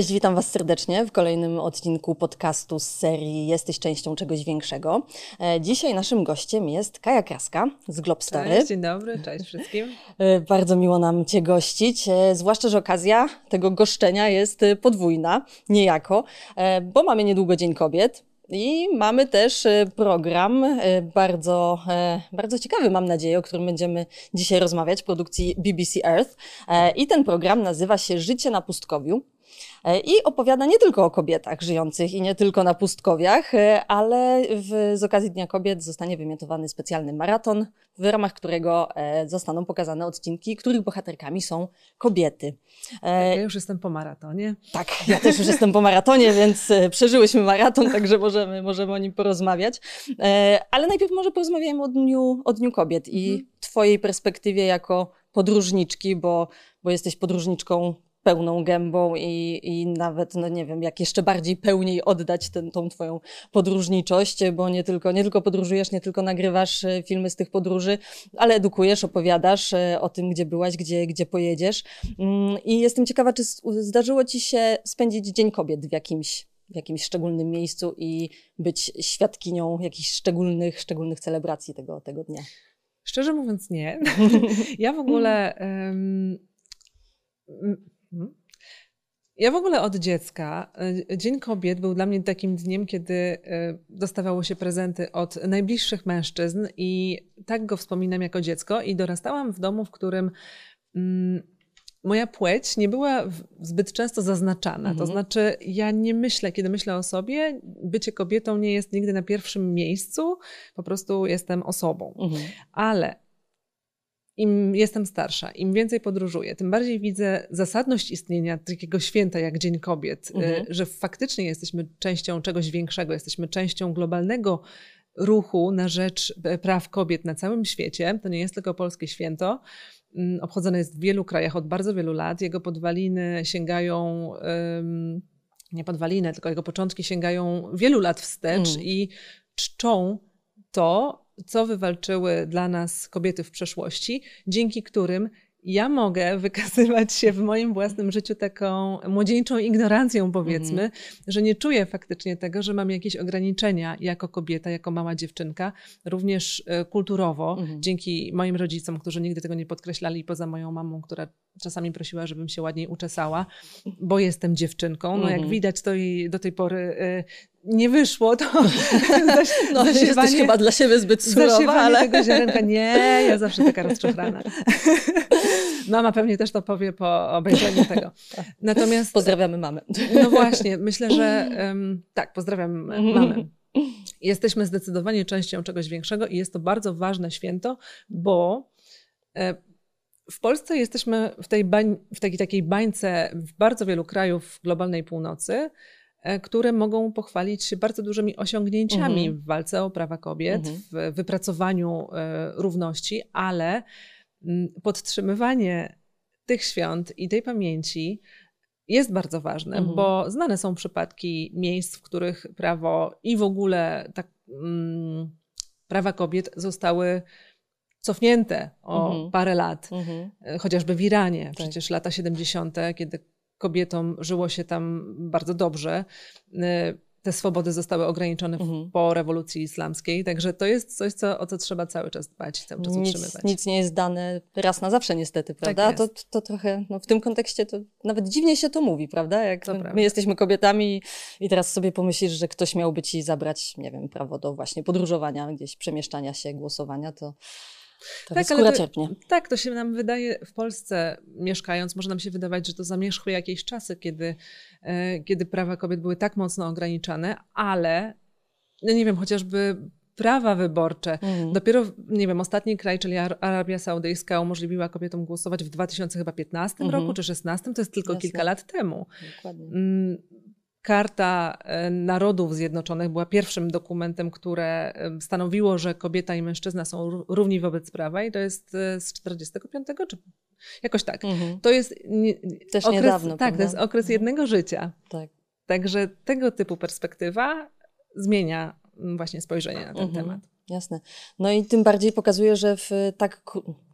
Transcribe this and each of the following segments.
Cześć, witam Was serdecznie w kolejnym odcinku podcastu z serii Jesteś częścią czegoś większego. E, dzisiaj naszym gościem jest Kaja Kraska z Globstary. Cześć, dzień dobry, cześć wszystkim. E, bardzo miło nam Cię gościć, e, zwłaszcza, że okazja tego goszczenia jest podwójna, niejako, bo mamy niedługo Dzień Kobiet. I mamy też program bardzo, bardzo ciekawy, mam nadzieję, o którym będziemy dzisiaj rozmawiać, produkcji BBC Earth. I ten program nazywa się Życie na pustkowiu. E, i opowiada nie tylko o kobietach żyjących i nie tylko na pustkowiach, e, ale w, z okazji Dnia Kobiet zostanie wymiotowany specjalny maraton, w ramach którego e, zostaną pokazane odcinki, których bohaterkami są kobiety. Ja już jestem po maratonie. Tak, ja też już jestem po maratonie, więc przeżyłyśmy maraton, także możemy, możemy o nim porozmawiać. Ale najpierw może porozmawiajmy o Dniu, o Dniu Kobiet i mhm. Twojej perspektywie jako podróżniczki, bo, bo jesteś podróżniczką pełną gębą i, i nawet, no nie wiem, jak jeszcze bardziej pełniej oddać ten, tą twoją podróżniczość, bo nie tylko, nie tylko podróżujesz, nie tylko nagrywasz e, filmy z tych podróży, ale edukujesz, opowiadasz e, o tym, gdzie byłaś, gdzie, gdzie pojedziesz. Mm, I jestem ciekawa, czy zdarzyło ci się spędzić Dzień Kobiet w jakimś w jakimś szczególnym miejscu i być świadkinią jakichś szczególnych, szczególnych celebracji tego, tego dnia? Szczerze mówiąc, nie. ja w ogóle. Um. Ja w ogóle od dziecka, e, Dzień Kobiet był dla mnie takim dniem, kiedy e, dostawało się prezenty od najbliższych mężczyzn i tak go wspominam jako dziecko i dorastałam w domu, w którym mm, moja płeć nie była zbyt często zaznaczana. Mhm. To znaczy, ja nie myślę, kiedy myślę o sobie, bycie kobietą nie jest nigdy na pierwszym miejscu, po prostu jestem osobą. Mhm. Ale im jestem starsza, im więcej podróżuję, tym bardziej widzę zasadność istnienia takiego święta jak Dzień Kobiet, y, mhm. że faktycznie jesteśmy częścią czegoś większego, jesteśmy częścią globalnego ruchu na rzecz e, praw kobiet na całym świecie. To nie jest tylko polskie święto. Mm, obchodzone jest w wielu krajach od bardzo wielu lat. Jego podwaliny sięgają. nie podwaliny, tylko jego początki sięgają wielu lat wstecz mm. i czczą to, co wywalczyły dla nas kobiety w przeszłości, dzięki którym ja mogę wykazywać się w moim własnym życiu taką młodzieńczą ignorancją, powiedzmy, mm. że nie czuję faktycznie tego, że mam jakieś ograniczenia jako kobieta, jako mała dziewczynka, również e, kulturowo, mm. dzięki moim rodzicom, którzy nigdy tego nie podkreślali, poza moją mamą, która czasami prosiła, żebym się ładniej uczesała, bo jestem dziewczynką. No jak mhm. widać, to i do tej pory y, nie wyszło, to no, jesteś chyba dla siebie zbyt surowa, ale... tego ziarenka, nie, ja zawsze taka rozczochrana. Mama pewnie też to powie po obejrzeniu tego. Natomiast... Pozdrawiamy mamę. No właśnie, myślę, że um, tak, pozdrawiam mamę. Jesteśmy zdecydowanie częścią czegoś większego i jest to bardzo ważne święto, bo e, w Polsce jesteśmy w tej, bań, w takiej, takiej bańce w bardzo wielu krajów globalnej północy, które mogą pochwalić się bardzo dużymi osiągnięciami mhm. w walce o prawa kobiet, mhm. w wypracowaniu e, równości, ale mm, podtrzymywanie tych świąt i tej pamięci jest bardzo ważne, mhm. bo znane są przypadki miejsc, w których prawo i w ogóle tak, mm, prawa kobiet zostały cofnięte o mhm. parę lat, mhm. E, chociażby w Iranie. Tak. Przecież lata 70., kiedy kobietom żyło się tam bardzo dobrze, e, te swobody zostały ograniczone mhm. po rewolucji islamskiej, także to jest coś, co, o co trzeba cały czas dbać i cały czas nic, utrzymywać. Nic nie jest dane raz na zawsze niestety, tak prawda? Tak to, to trochę, no w tym kontekście to nawet dziwnie się to mówi, prawda? Jak to my prawda. jesteśmy kobietami i teraz sobie pomyślisz, że ktoś miałby ci zabrać, nie wiem, prawo do właśnie podróżowania, gdzieś przemieszczania się, głosowania, to to tak, ale to, tak, to się nam wydaje w Polsce mieszkając, może nam się wydawać, że to zamierzchły jakieś czasy, kiedy, e, kiedy prawa kobiet były tak mocno ograniczane, ale no nie wiem, chociażby prawa wyborcze. Mhm. Dopiero, nie wiem, ostatni kraj, czyli Arabia Saudyjska umożliwiła kobietom głosować w 2015 mhm. roku czy 2016, to jest tylko Jasne. kilka lat temu. Dokładnie. Karta e, Narodów Zjednoczonych była pierwszym dokumentem, które stanowiło, że kobieta i mężczyzna są równi wobec prawa i to jest e, z 45 czy jakoś tak. Mhm. To jest nie, Też okres, niedawno. Tak, prawda? to jest okres mhm. jednego życia. Tak. Także tego typu perspektywa zmienia właśnie spojrzenie na ten mhm. temat. Jasne. No i tym bardziej pokazuje, że w tak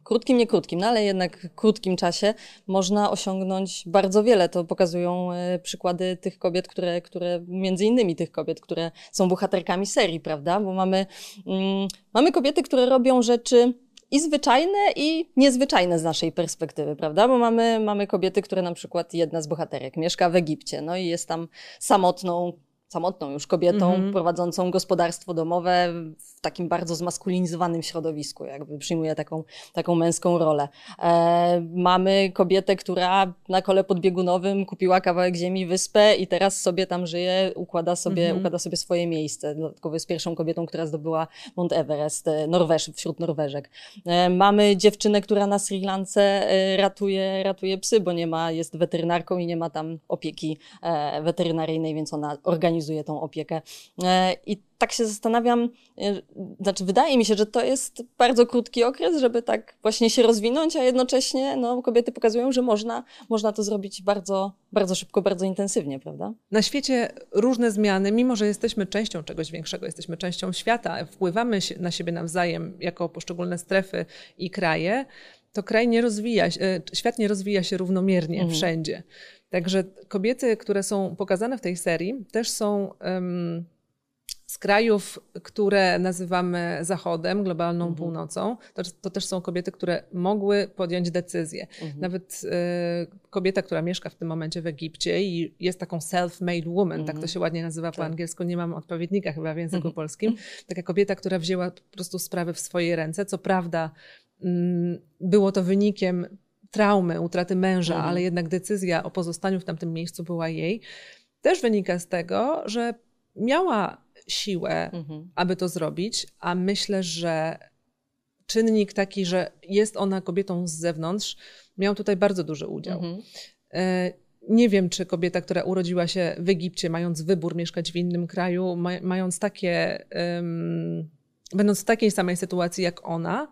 krótkim, nie krótkim, no ale jednak krótkim czasie można osiągnąć bardzo wiele. To pokazują e, przykłady tych kobiet, które, które między innymi tych kobiet, które są bohaterkami serii, prawda? Bo mamy, mm, mamy kobiety, które robią rzeczy i zwyczajne, i niezwyczajne z naszej perspektywy, prawda? Bo mamy, mamy kobiety, które na przykład jedna z bohaterek mieszka w Egipcie, no i jest tam samotną samotną już kobietą mm -hmm. prowadzącą gospodarstwo domowe w takim bardzo zmaskulinizowanym środowisku, jakby przyjmuje taką, taką męską rolę. E, mamy kobietę, która na kole podbiegunowym kupiła kawałek ziemi, wyspę i teraz sobie tam żyje, układa sobie, mm -hmm. układa sobie swoje miejsce. Dodatkowo jest pierwszą kobietą, która zdobyła Mount Everest, e, Norweż, wśród Norweżek. E, mamy dziewczynę, która na Sri Lance e, ratuje, ratuje psy, bo nie ma, jest weterynarką i nie ma tam opieki e, weterynaryjnej, więc ona organizuje organizuje tą opiekę. E, I tak się zastanawiam, e, znaczy wydaje mi się, że to jest bardzo krótki okres, żeby tak właśnie się rozwinąć, a jednocześnie no, kobiety pokazują, że można, można to zrobić bardzo, bardzo szybko, bardzo intensywnie, prawda? Na świecie różne zmiany, mimo że jesteśmy częścią czegoś większego, jesteśmy częścią świata, wpływamy na siebie nawzajem jako poszczególne strefy i kraje, to kraj nie rozwija się, e, świat nie rozwija się równomiernie mhm. wszędzie. Także kobiety, które są pokazane w tej serii, też są um, z krajów, które nazywamy Zachodem, globalną mhm. północą. To, to, też są kobiety, które mogły podjąć decyzję. Mhm. Nawet y, kobieta, która mieszka w tym momencie w Egipcie i jest taką self-made woman, mhm. tak to mhm. się ładnie nazywa po tak. angielsku, nie mam odpowiednika chyba w języku mhm. polskim. Taka kobieta, która wzięła po prostu sprawy w swoje ręce. Co prawda, mm, było to wynikiem traumy, utraty męża, mhm. ale jednak decyzja o pozostaniu w tamtym miejscu była jej, też wynika z tego, że miała siłę, mhm. aby to zrobić, a myślę, że czynnik taki, że jest ona kobietą z zewnątrz, miał tutaj bardzo duży udział. Mhm. E, nie wiem, czy kobieta, która urodziła się w Egipcie, mając wybór mieszkać w innym kraju, mając takie, um, będąc w takiej samej sytuacji jak ona,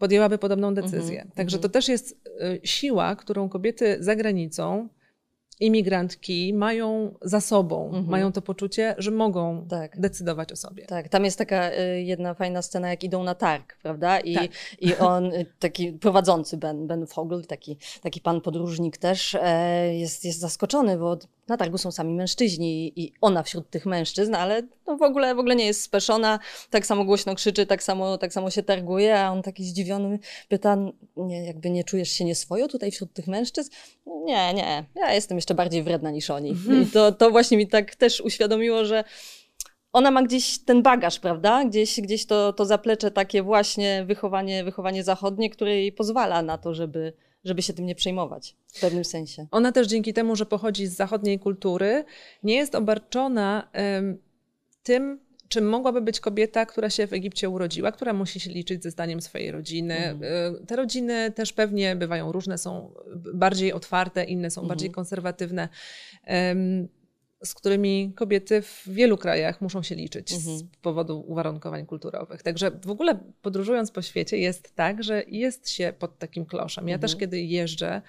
podjęłaby podobną decyzję. Mm -hmm, Także -hmm. to też jest y, siła, którą kobiety za granicą, imigrantki mają za sobą, -hmm. mają to poczucie, że mogą tak. decydować o sobie. Tak, tam jest taka y, jedna fajna scena, jak idą na targ, prawda? I, tak. i on, y, taki prowadzący Ben, Ben Fogel, taki, taki pan podróżnik też, e, jest, jest zaskoczony, bo na targu są sami mężczyźni i ona wśród tych mężczyzn, ale no w, ogóle, w ogóle nie jest speszona, tak samo głośno krzyczy, tak samo, tak samo się targuje, a on taki zdziwiony pyta, nie, jakby nie czujesz się nieswojo tutaj wśród tych mężczyzn? Nie, nie, ja jestem jeszcze bardziej wredna niż oni. Mhm. I to, to właśnie mi tak też uświadomiło, że ona ma gdzieś ten bagaż, prawda? Gdzieś, gdzieś to, to zaplecze takie właśnie wychowanie, wychowanie zachodnie, które jej pozwala na to, żeby, żeby się tym nie przejmować w pewnym sensie. Ona też dzięki temu, że pochodzi z zachodniej kultury, nie jest obarczona tym, czym mogłaby być kobieta, która się w Egipcie urodziła, która musi się liczyć ze zdaniem swojej rodziny. Mhm. Te rodziny też pewnie bywają różne, są bardziej otwarte, inne są mhm. bardziej konserwatywne. Um, z którymi kobiety w wielu krajach muszą się liczyć mhm. z powodu uwarunkowań kulturowych. Także w ogóle podróżując po świecie jest tak, że jest się pod takim kloszem. Ja mhm. też kiedy jeżdżę,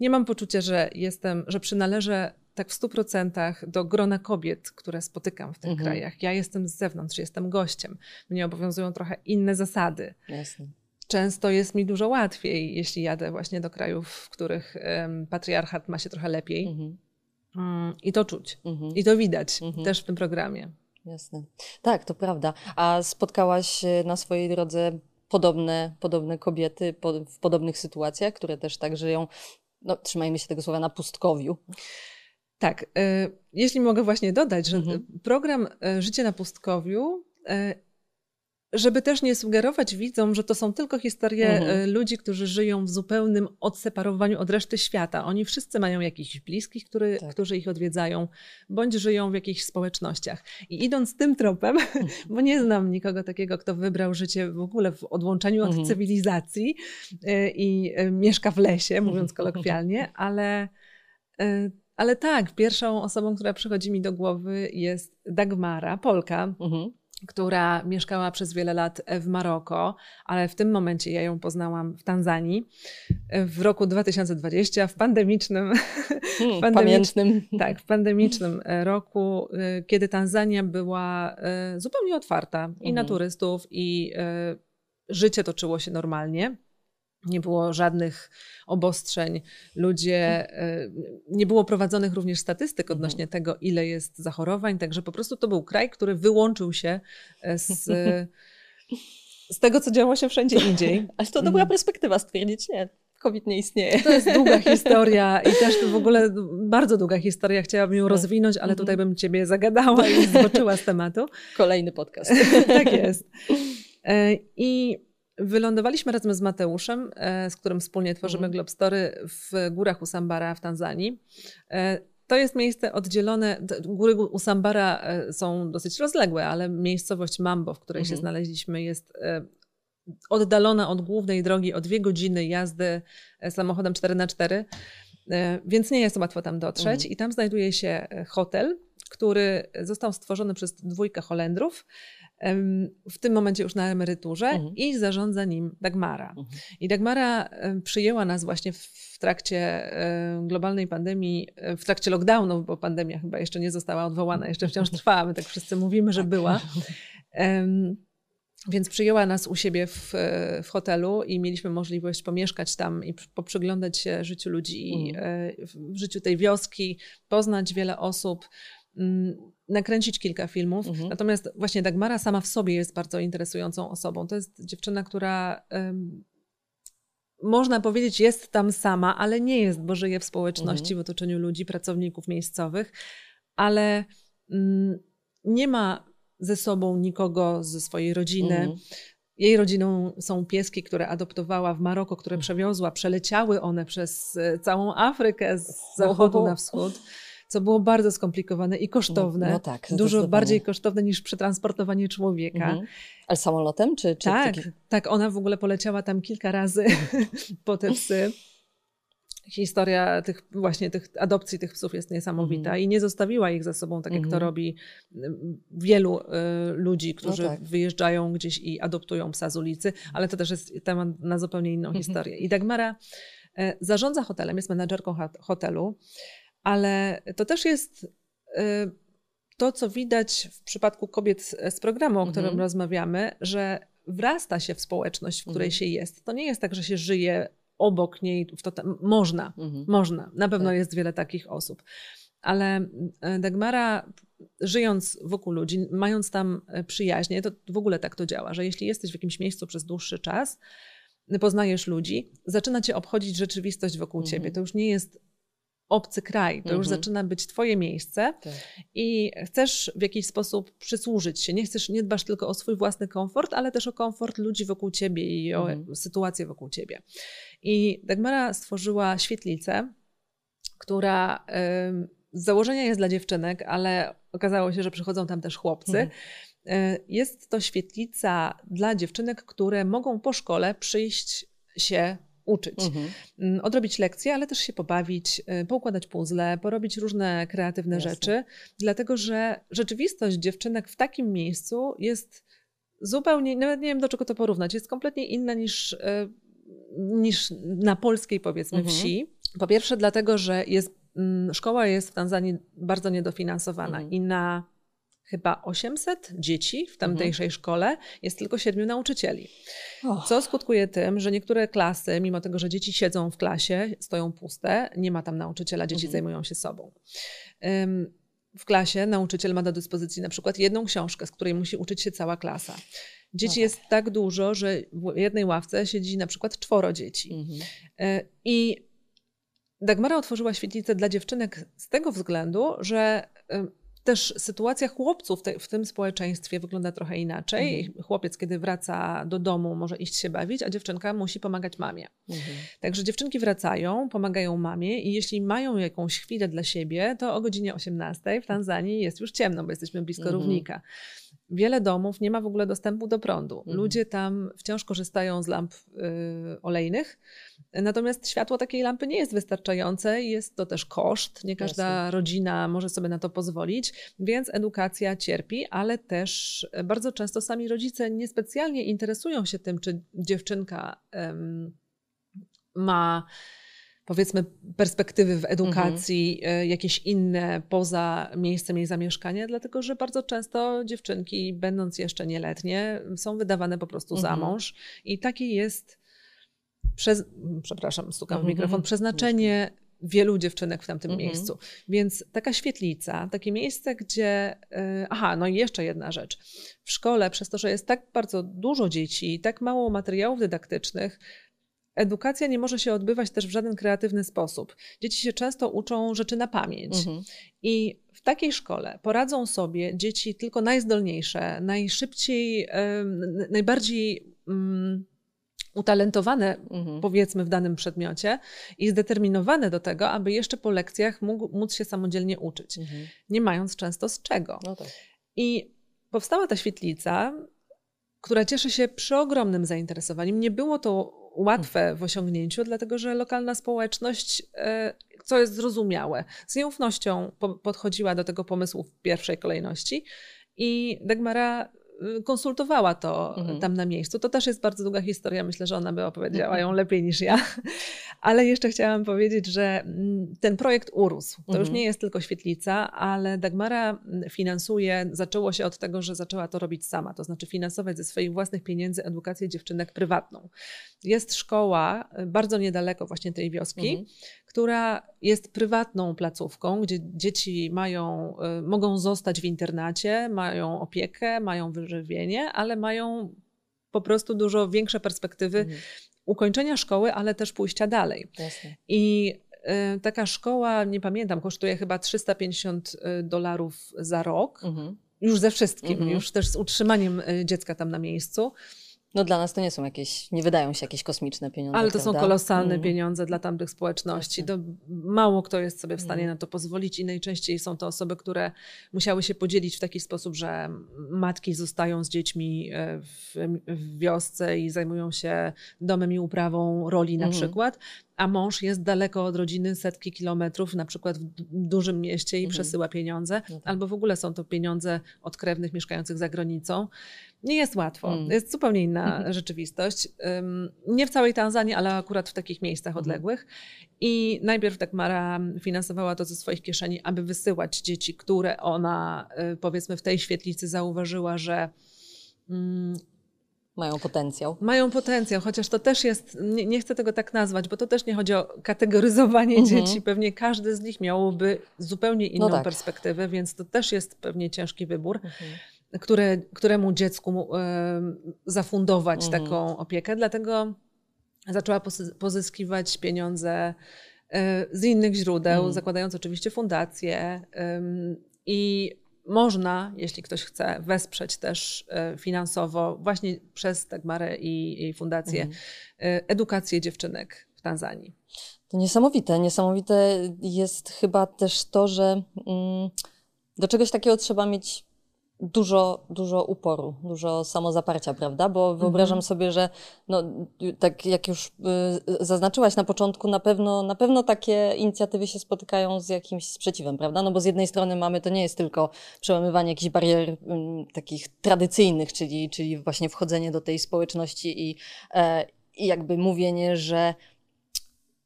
nie mam poczucia, że jestem, że przynależę tak w stu procentach do grona kobiet, które spotykam w tych mhm. krajach. Ja jestem z zewnątrz, jestem gościem. Mnie obowiązują trochę inne zasady. Jasne. Często jest mi dużo łatwiej, jeśli jadę właśnie do krajów, w których um, patriarchat ma się trochę lepiej mhm. Mm, I to czuć. Mhm. I to widać mhm. też w tym programie. Jasne. Tak, to prawda. A spotkałaś na swojej drodze podobne, podobne kobiety w podobnych sytuacjach, które też tak żyją, no trzymajmy się tego słowa, na pustkowiu. Tak. E, jeśli mogę właśnie dodać, że mhm. program e, Życie na pustkowiu e, żeby też nie sugerować widzom, że to są tylko historie mhm. Ludzi, którzy żyją w zupełnym odseparowaniu od reszty świata. Oni wszyscy mają jakichś bliskich, który, tak. którzy ich odwiedzają, bądź żyją w jakichś społecznościach. I idąc tym tropem, bo nie znam nikogo takiego, kto wybrał życie w ogóle w odłączeniu od mhm. cywilizacji i mieszka w lesie, mówiąc kolokwialnie, ale ale tak, pierwszą osobą, która przychodzi mi do głowy jest Dagmara, Polka, mhm która mieszkała przez wiele lat w Maroko, ale w tym momencie ja ją poznałam w Tanzanii w roku 2020, w pandemicznym, hmm, pandemicz, pamiętnym. Tak, w pandemicznym roku, y, kiedy Tanzania była y, zupełnie otwarta i mhm. na turystów, i życie toczyło się normalnie. Nie było żadnych obostrzeń. Ludzie, e, nie było prowadzonych również statystyk mhm. odnośnie tego, ile jest zachorowań, także po prostu to był kraj, który wyłączył się e, z, z tego, co działo się wszędzie indziej. Ale to dobra mhm. perspektywa stwierdzić, nie, COVID nie istnieje. To jest długa historia i też w ogóle bardzo długa historia. Chciałabym ją tak. rozwinąć, ale tutaj mhm. bym ciebie zagadała i zboczyła z tematu. Kolejny podcast. tak jest. E, I Wylądowaliśmy razem z Mateuszem, e, z którym wspólnie tworzymy mhm. Globstory w górach Usambara w Tanzanii. E, to jest miejsce oddzielone, góry Usambara e, są dosyć rozległe, ale miejscowość Mambo, w której mhm. się znaleźliśmy, jest oddalona od głównej drogi o dwie godziny jazdy samochodem 4x4, więc nie jest łatwo tam dotrzeć. Mhm. I tam znajduje się hotel, który został stworzony przez dwójkę Holendrów w tym momencie już na emeryturze mhm. i zarządza nim Dagmara. Mhm. I Dagmara przyjęła nas właśnie w trakcie globalnej pandemii, w trakcie lockdownu, bo pandemia chyba jeszcze nie została odwołana, jeszcze wciąż trwa, my tak wszyscy mówimy, że tak. była. Więc przyjęła nas u siebie w, w, hotelu i mieliśmy możliwość pomieszkać tam i poprzyglądać się życiu ludzi, w życiu tej wioski, poznać wiele osób. Mm, nakręcić kilka filmów. Mhm. Natomiast właśnie Dagmara sama w sobie jest bardzo interesującą osobą. To jest dziewczyna, która um, można powiedzieć jest tam sama, ale nie jest, bo żyje w społeczności, mhm. w otoczeniu ludzi, pracowników miejscowych, ale um, nie ma ze sobą nikogo ze swojej rodziny. Mhm. Jej rodziną są pieski, które adoptowała w Maroko, które mhm. przewiozła. Przeleciały one przez e, całą Afrykę z zachodu na wschód co było bardzo skomplikowane i kosztowne. No, no tak. Dużo bardziej kosztowne niż przetransportowanie człowieka. Mhm. Ale samolotem? Czy, czy tak, taki... tak, ona w ogóle poleciała tam kilka razy po te psy. Historia tych właśnie tych adopcji tych psów jest niesamowita mhm. i nie zostawiła ich za sobą, tak jak to mhm. robi wielu y, ludzi, którzy no tak. wyjeżdżają gdzieś i adoptują psa z ulicy, ale to też jest temat na zupełnie inną mhm. historię. I Dagmara y, zarządza hotelem, jest menadżerką hotelu ale to też jest y, to, co widać w przypadku kobiet z programu, o którym mhm. rozmawiamy, że wrasta się w społeczność, w której mhm. się jest. To nie jest tak, że się żyje obok niej. To, można, mhm. można. Na pewno tak. jest wiele takich osób. Ale y, Dagmara, żyjąc wokół ludzi, mając tam y, przyjaźnie, to w ogóle tak to działa, że jeśli jesteś w jakimś miejscu przez dłuższy czas, poznajesz ludzi, zaczyna cię obchodzić rzeczywistość wokół mhm. ciebie. To już nie jest obcy kraj, to mhm. już zaczyna być twoje miejsce tak. i chcesz w jakiś sposób przysłużyć się. Nie chcesz, nie dbasz tylko o swój własny komfort, ale też o komfort ludzi wokół ciebie i o mhm. sytuację wokół ciebie. I Dagmara stworzyła świetlicę, która z założenia jest dla dziewczynek, ale okazało się, że przychodzą tam też chłopcy. Mhm. E, jest to świetlica dla dziewczynek, które mogą po szkole przyjść się uczyć. Mhm. Mm, odrobić lekcje, ale też się pobawić, y, poukładać puzzle, porobić różne kreatywne Jasne. rzeczy, dlatego że rzeczywistość dziewczynek w takim miejscu jest zupełnie, nawet nie wiem do czego to porównać, jest kompletnie inna niż, y, niż na polskiej powiedzmy mhm. wsi. Po pierwsze dlatego, że jest, mm, szkoła jest w Tanzanii bardzo niedofinansowana mhm. i na chyba 800 dzieci w tamtejszej mhm. szkole, jest tylko siedmiu nauczycieli. Oh. Co skutkuje tym, że niektóre klasy, mimo tego, że dzieci siedzą w klasie, stoją puste, nie ma tam nauczyciela, dzieci mhm. zajmują się sobą. w klasie nauczyciel ma do dyspozycji na przykład jedną książkę, z której musi uczyć się cała klasa. Dzieci tak. jest tak dużo, że w jednej ławce siedzi na przykład czworo dzieci. Mhm. E, I Dagmara otworzyła świetlicę dla dziewczynek z tego względu, że też sytuacja chłopców te, w tym społeczeństwie wygląda trochę inaczej. Mhm. Chłopiec, kiedy wraca do domu, może iść się bawić, a dziewczynka musi pomagać mamie. Mhm. Także dziewczynki wracają, pomagają mamie i jeśli mają jakąś chwilę dla siebie, to o godzinie 18 w Tanzanii jest już ciemno, bo jesteśmy blisko mhm. równika. Wiele domów nie ma w ogóle dostępu do prądu. Mhm. Ludzie tam wciąż korzystają z lamp y, olejnych, natomiast światło takiej lampy nie jest wystarczające, jest to też koszt. Nie każda Jasne. rodzina może sobie na to pozwolić, więc edukacja cierpi, ale też bardzo często sami rodzice niespecjalnie interesują się tym, czy dziewczynka ma powiedzmy perspektywy w edukacji Mhm. y, jakieś inne poza miejscem jej zamieszkania, dlatego że bardzo często dziewczynki, będąc jeszcze nieletnie, są wydawane po prostu za Mhm. mąż i takie jest przez, przepraszam, stukam w Mhm, mikrofon, mhm. przeznaczenie wielu dziewczynek w tamtym Mhm. miejscu. Więc taka świetlica, takie miejsce, gdzie. y, Aha, no i jeszcze jedna rzecz. W szkole, przez to, że jest tak bardzo dużo dzieci, tak mało materiałów dydaktycznych, edukacja nie może się odbywać też w żaden kreatywny sposób. Dzieci się często uczą rzeczy na pamięć. Mhm. I w takiej szkole poradzą sobie dzieci tylko najzdolniejsze, najszybciej, najbardziej mm, utalentowane, Mhm. powiedzmy, w danym przedmiocie i zdeterminowane do tego, aby jeszcze po lekcjach mógł, móc się samodzielnie uczyć, Mhm. nie mając często z czego. No tak. I powstała ta świetlica, która cieszy się przeogromnym zainteresowaniem. Nie było to łatwe w osiągnięciu, dlatego że lokalna społeczność, e, co jest zrozumiałe, z nieufnością po- podchodziła do tego pomysłu w pierwszej kolejności i Dagmara konsultowała to Mhm. tam na miejscu. To też jest bardzo długa historia, myślę, że ona by opowiedziała ją lepiej niż ja. Ale jeszcze chciałam powiedzieć, że mm, ten projekt urósł. To już Mhm. nie jest tylko świetlica, ale Dagmara mm, finansuje, zaczęło się od tego, że zaczęła to robić sama, to znaczy finansować ze swoich własnych pieniędzy edukację dziewczynek prywatną. Jest szkoła y, bardzo niedaleko właśnie tej wioski, Mhm. Która jest prywatną placówką, gdzie dzieci mają, y, mogą zostać w internacie, mają opiekę, mają wyżywienie, ale mają po prostu dużo większe perspektywy Mhm. ukończenia szkoły, ale też pójścia dalej. Jasne. I y, taka szkoła, nie pamiętam, kosztuje chyba 350 dolarów za rok. Mhm. Już ze wszystkim, Mhm. już też z utrzymaniem y, dziecka tam na miejscu. No dla nas to nie są jakieś, nie wydają się jakieś kosmiczne pieniądze. Ale to są prawda? kolosalne Mhm. pieniądze dla tamtych społeczności. To mało kto jest sobie w stanie Mhm. na to pozwolić i najczęściej są to osoby, które musiały się podzielić w taki sposób, że matki zostają z dziećmi e, w, w wiosce i zajmują się domem i uprawą roli na Mhm. przykład, a mąż jest daleko od rodziny, setki kilometrów, na przykład w dużym mieście i Mhm. przesyła pieniądze, No tak. albo w ogóle są to pieniądze od krewnych mieszkających za granicą. Nie jest łatwo. Mm. Jest zupełnie inna Mhm. rzeczywistość. Nie w całej Tanzanii, ale akurat w takich miejscach Mhm. odległych. I najpierw tak Mara finansowała to ze swoich kieszeni, aby wysyłać dzieci, które ona y, powiedzmy w tej świetlicy zauważyła, że mm, Mają potencjał. mają potencjał, chociaż to też jest, nie, nie chcę tego tak nazwać, bo to też nie chodzi o kategoryzowanie Mhm. dzieci. Pewnie każdy z nich miałoby zupełnie inną tak. perspektywę, więc to też jest pewnie ciężki wybór. Które, któremu dziecku zafundować Mhm. taką opiekę. Dlatego zaczęła pozyskiwać pieniądze e, z innych źródeł, Mhm. zakładając oczywiście fundacje. I można, jeśli ktoś chce, wesprzeć też e, finansowo właśnie przez Dagmarę i jej fundację Mhm. e, edukację dziewczynek w Tanzanii. To niesamowite. Niesamowite jest chyba też to, że mm, do czegoś takiego trzeba mieć dużo, dużo uporu, dużo samozaparcia, prawda? Bo wyobrażam Mhm. sobie, że no, tak jak już y, zaznaczyłaś na początku, na pewno, na pewno takie inicjatywy się spotykają z jakimś sprzeciwem, prawda? No bo z jednej strony mamy, to nie jest tylko przełamywanie jakichś barier ym, takich tradycyjnych, czyli, czyli właśnie wchodzenie do tej społeczności i, e, i jakby mówienie, że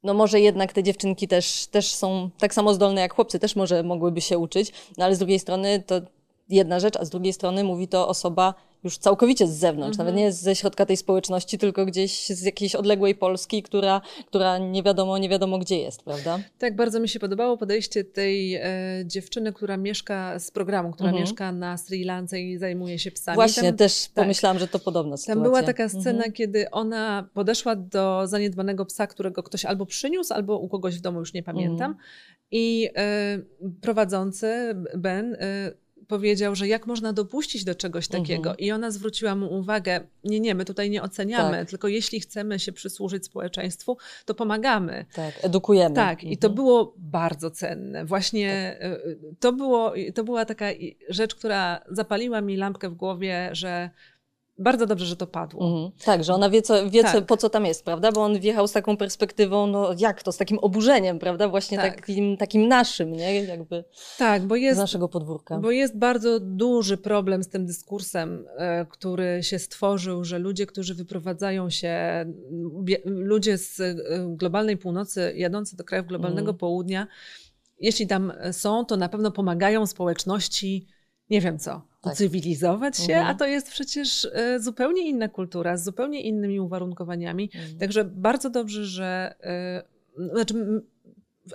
no może jednak te dziewczynki też, też są tak samo zdolne jak chłopcy, też może mogłyby się uczyć, no ale z drugiej strony to jedna rzecz, a z drugiej strony mówi to osoba już całkowicie z zewnątrz, Mhm. nawet nie ze środka tej społeczności, tylko gdzieś z jakiejś odległej Polski, która, która nie wiadomo, nie wiadomo gdzie jest, prawda? Tak, bardzo mi się podobało podejście tej e, dziewczyny, która mieszka z programu, która Mhm. mieszka na Sri Lance i zajmuje się psami. Właśnie, Tam- też tak. pomyślałam, że to podobna sytuacja. Tam była taka scena, Mhm. kiedy ona podeszła do zaniedbanego psa, którego ktoś albo przyniósł, albo u kogoś w domu, już nie pamiętam. Mhm. I e, prowadzący Ben e, powiedział, że jak można dopuścić do czegoś takiego. Mhm. I ona zwróciła mu uwagę, nie, nie, my tutaj nie oceniamy, tak. tylko jeśli chcemy się przysłużyć społeczeństwu, to pomagamy. Tak, edukujemy. Tak, mhm. i to mhm. było bardzo cenne. Właśnie tak. E, to, było, to była taka rzecz, która zapaliła mi lampkę w głowie, że bardzo dobrze, że to padło. Mhm. Tak, że ona wie, co, wie tak. co, po co tam jest, prawda? Bo on wjechał z taką perspektywą, no jak to, z takim oburzeniem, prawda? Właśnie tak. takim, takim naszym, nie? Jakby tak, bo jest, z naszego podwórka. Bo jest bardzo duży problem z tym dyskursem, e, który się stworzył, że ludzie, którzy wyprowadzają się, ludzie z e, globalnej północy jadący do krajów globalnego mhm. południa, jeśli tam są, to na pewno pomagają społeczności nie wiem co, tak. ucywilizować się, mhm. a to jest przecież e, zupełnie inna kultura, z zupełnie innymi uwarunkowaniami. Mhm. Także bardzo dobrze, że. E, znaczy,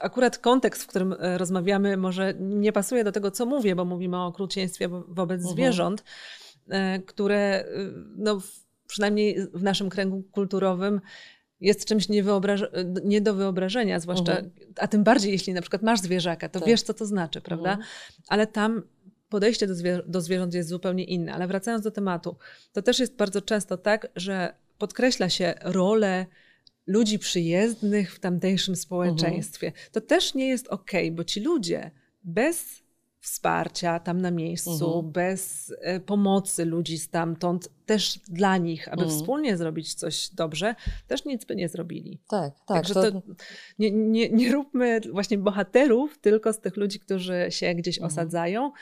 akurat kontekst, w którym e, rozmawiamy, może nie pasuje do tego, co mówię, bo mówimy o okrucieństwie wobec mhm. zwierząt, które no, przynajmniej w naszym kręgu kulturowym jest czymś nie do wyobrażenia, zwłaszcza, mhm. a tym bardziej jeśli na przykład masz zwierzaka, to tak. wiesz, co to znaczy, prawda? Mhm. Ale tam podejście do, zwier do zwierząt jest zupełnie inne. Ale wracając do tematu, to też jest bardzo często tak, że podkreśla się rolę ludzi przyjezdnych w tamtejszym społeczeństwie. Mhm. To też nie jest ok, bo ci ludzie bez wsparcia tam na miejscu, mhm. bez e, pomocy ludzi stamtąd, też dla nich, aby mhm. wspólnie zrobić coś dobrze, też nic by nie zrobili. Tak, tak. Także to... to nie, nie, nie róbmy właśnie bohaterów tylko z tych ludzi, którzy się gdzieś osadzają,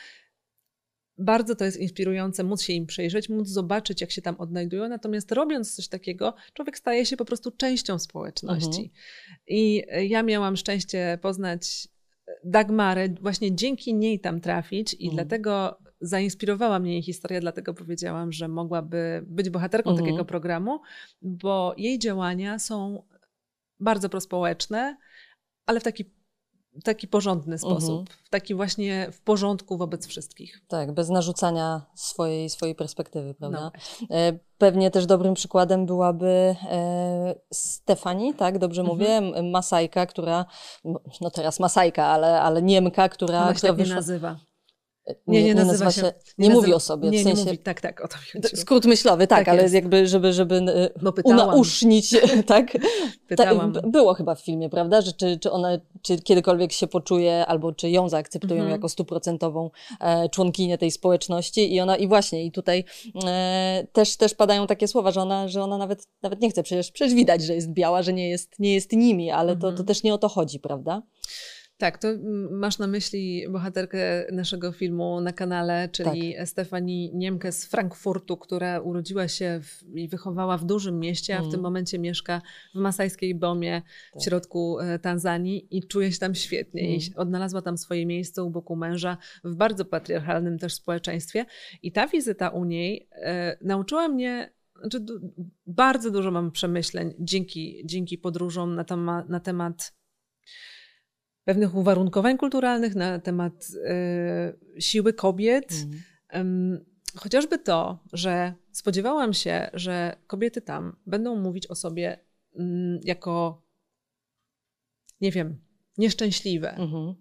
bardzo to jest inspirujące móc się im przejrzeć, móc zobaczyć, jak się tam odnajdują. Natomiast robiąc coś takiego, człowiek staje się po prostu częścią społeczności. Mhm. I ja miałam szczęście poznać Dagmarę, właśnie dzięki niej tam trafić, i mhm. dlatego zainspirowała mnie jej historia, dlatego powiedziałam, że mogłaby być bohaterką mhm. takiego programu, bo jej działania są bardzo prospołeczne, ale w taki taki porządny sposób, mhm. w taki właśnie w porządku wobec wszystkich. Tak, bez narzucania swojej, swojej perspektywy, prawda? No. E, pewnie też dobrym przykładem byłaby e, Stefani, tak, dobrze mhm. mówię, Masajka, która, no teraz Masajka, ale, ale Niemka, która... Ona się która tak wyszła... nie nazywa. Nie, nie, nie nazywa się, nie, nie mówi o sobie. Nie, w sensie, nie mówi, tak, tak, o to chodziło. Skrót myślowy, tak, tak ale jest. jakby, żeby, żeby no, unausznić, tak? Pytałam. Ta, było chyba w filmie, prawda, że czy, czy ona, czy kiedykolwiek się poczuje, albo czy ją zaakceptują mhm. jako stuprocentową e, członkinię tej społeczności i ona, i właśnie, i tutaj e, też, też padają takie słowa, że ona, że ona nawet, nawet nie chce, przecież, przecież widać, że jest biała, że nie jest, nie jest nimi, ale mhm. to, to mhm. też nie o to chodzi, prawda? Tak, to masz na myśli bohaterkę naszego filmu na kanale, czyli tak. Stefanii Niemkę z Frankfurtu, która urodziła się w, i wychowała w dużym mieście, a w tym mm. momencie mieszka w masajskiej Bomie tak. w środku e, Tanzanii i czuje się tam świetnie. Mm. I odnalazła tam swoje miejsce u boku męża w bardzo patriarchalnym też społeczeństwie. I ta wizyta u niej e, nauczyła mnie znaczy, bardzo dużo mam przemyśleń dzięki, dzięki podróżom na, tama, na temat pewnych uwarunkowań kulturalnych, na temat y, siły kobiet. Mm. chociażby to, że spodziewałam się, że kobiety tam będą mówić o sobie mm, jako, nie wiem, nieszczęśliwe. Mm-hmm.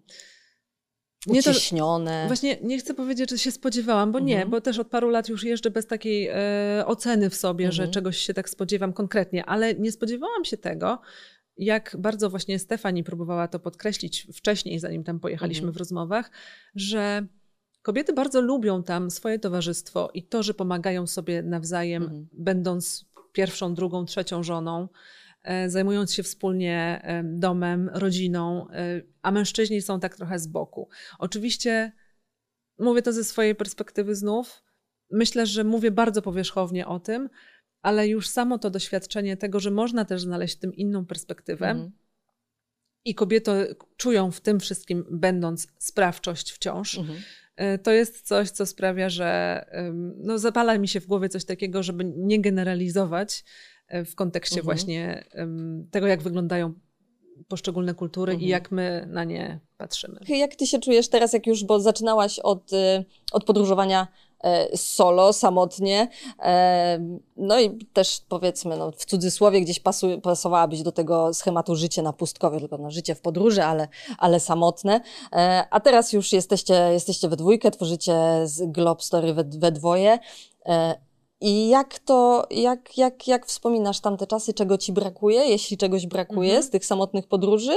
Nie. To, właśnie nie chcę powiedzieć, że się spodziewałam, bo nie, mhm. bo też od paru lat już jeżdżę bez takiej e, oceny w sobie, że mhm. czegoś się tak spodziewam konkretnie, ale nie spodziewałam się tego, jak bardzo właśnie Stefani próbowała to podkreślić wcześniej, zanim tam pojechaliśmy mhm. w rozmowach, że kobiety bardzo lubią tam swoje towarzystwo i to, że pomagają sobie nawzajem, mhm. będąc pierwszą, drugą, trzecią żoną, e, zajmując się wspólnie e, domem, rodziną, e, a mężczyźni są tak trochę z boku. Oczywiście mówię to ze swojej perspektywy znów. Myślę, że mówię bardzo powierzchownie o tym, ale już samo to doświadczenie tego, że można też znaleźć w tym inną perspektywę. Mhm. I kobiety czują w tym wszystkim, będąc sprawczość wciąż, mhm. E, to jest coś, co sprawia, że no, zapala mi się w głowie coś takiego, żeby nie generalizować e, w kontekście mhm. właśnie tego, jak wyglądają poszczególne kultury mhm. i jak my na nie patrzymy. Jak ty się czujesz teraz, jak już, bo zaczynałaś od, y, od podróżowania solo, samotnie. E, no i też powiedzmy, no, w cudzysłowie gdzieś pasu, pasowałabyś do tego schematu życie na pustkowie, tylko na życie w podróży, ale, ale samotne. E, a teraz już jesteście, jesteście we dwójkę, tworzycie z Glob Story we, we dwoje. I jak to, jak, jak, jak wspominasz tamte czasy, czego ci brakuje, jeśli czegoś brakuje mhm. z tych samotnych podróży?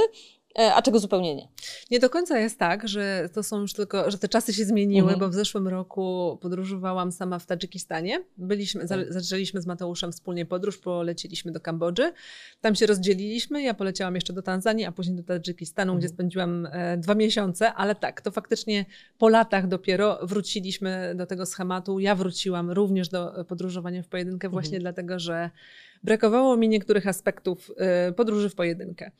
E, a czego zupełnie nie. Nie do końca jest tak, że to są już tylko, że te czasy się zmieniły, mhm. bo w zeszłym roku podróżowałam sama w Tadżykistanie. Byliśmy, tak. zaczęliśmy z Mateuszem wspólnie podróż, poleciliśmy do Kambodży. Tam się rozdzieliliśmy, ja poleciałam jeszcze do Tanzanii, a później do Tadżykistanu, mhm. gdzie spędziłam e, dwa miesiące, ale tak, to faktycznie po latach dopiero wróciliśmy do tego schematu. Ja wróciłam również do podróżowania w pojedynkę właśnie mhm. dlatego, że brakowało mi niektórych aspektów e, podróży w pojedynkę.